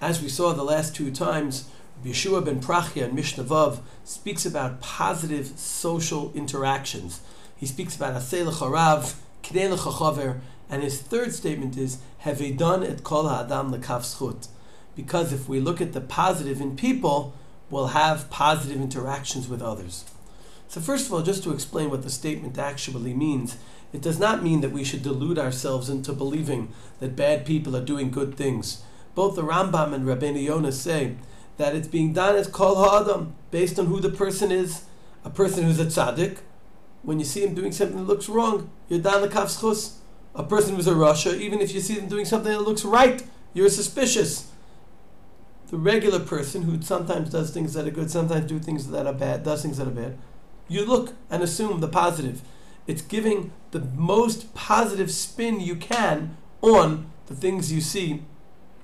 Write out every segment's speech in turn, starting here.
As we saw the last two times, Yeshua ben Prachia in Mishnah Vav speaks about positive social interactions. He speaks about Aseh l'charav, K'nei l'chachaver, and his third statement is done et kol ha'adam l'kaf. Because if we look at the positive in people, we'll have positive interactions with others. So first of all, just to explain what the statement actually means, it does not mean that we should delude ourselves into believing that bad people are doing good things. Both the Rambam and Rabbeinu Yonah say that it's being done as kol ha'adam, based on who the person is. A person who's a tzaddik, when you see him doing something that looks wrong, you're dan l'kaf A person who's a rasha, even if you see them doing something that looks right, you're suspicious. The regular person who sometimes does things that are good, sometimes do things that are bad, does things that are bad, you look and assume the positive. It's giving the most positive spin you can on the things you see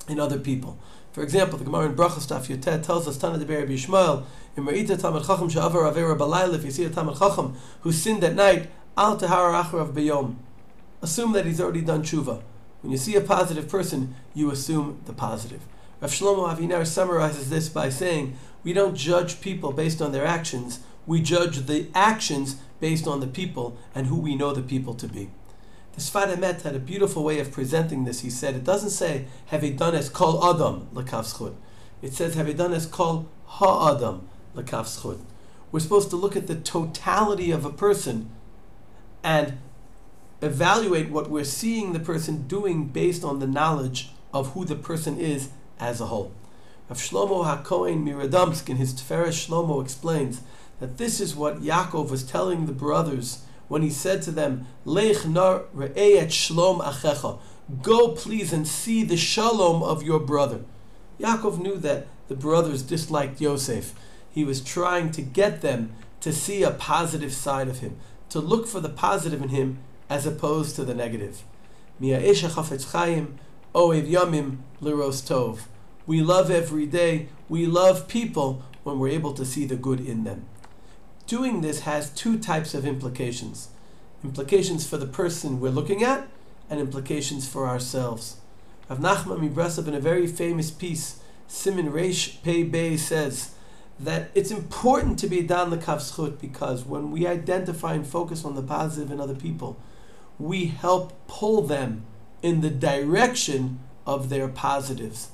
in other people. For example, the Gemara in Brachas Taf Yotet tells us, Tana de Be'er Bishmael, in Ra'ita Talmid Chacham Sha'avar Avera Balayla, if you see a Talmid Chacham who sinned at night, Al Tahara Acharav Beyom. Assume that he's already done tshuva. When you see a positive person, you assume the positive. Rav Shlomo Aviner summarizes this by saying, we don't judge people based on their actions, we judge the actions based on the people and who we know the people to be. The Sfat Emet had a beautiful way of presenting this. He said, it doesn't say, have he done as kol adam l'kaf It says, have he done as kol ha-adam We're supposed to look at the totality of a person and evaluate what we're seeing the person doing based on the knowledge of who the person is as a whole. Rav Shlomo HaKohen Miradomsk in his Tiferes Shlomo explains that this is what Yaakov was telling the brothers when he said to them, Lech nar re'et shlom achecha. Go please and see the shalom of your brother. Yaakov knew that the brothers disliked Yosef. He was trying to get them to see a positive side of him, to look for the positive in him as opposed to the negative. chayim, oev tov. We love every day. We love people when we're able to see the good in them. Doing this has two types of implications implications for the person we're looking at, and implications for ourselves. Rav Nachman Mibresav, in a very famous piece, Simin Reish Pei Bei, says that it's important to be dan l'kav because when we identify and focus on the positive in other people, we help pull them in the direction of their positives.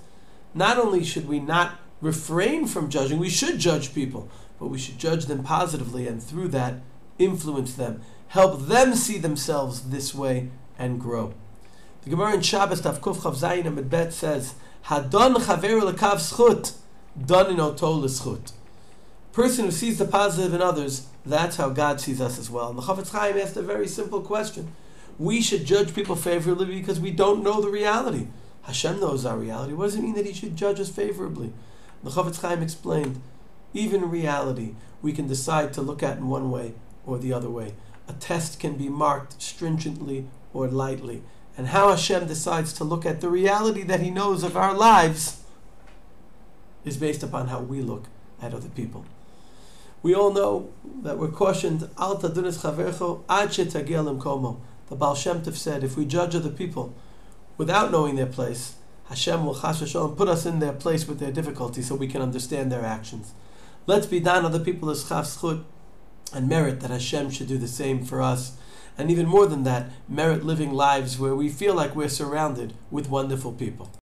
Not only should we not refrain from judging, we should judge people, but we should judge them positively and through that influence them, help them see themselves this way and grow. The Gemara in Shabbos Tav Kuf Chav Zayin Amid Bet says, Hadon chaver lekav schut, don in oto l'schut. Person who sees the positive in others, that's how God sees us as well. And the Chafetz Chaim asked a very simple question. We should judge people favorably because we don't know the reality. Hashem knows our reality. What does it mean that He should judge us favorably? The Chafetz Chaim explained even reality, we can decide to look at in one way or the other way. A test can be marked stringently or lightly. And how Hashem decides to look at the reality that He knows of our lives is based upon how we look at other people. We all know that we're cautioned, Al tadunis chavercho ad komo. The Baal Shem Tov said, if we judge other people without knowing their place, Hashem will chas put us in their place with their difficulty so we can understand their actions. Let's be done other people as schut and merit that Hashem should do the same for us. And even more than that, merit living lives where we feel like we're surrounded with wonderful people.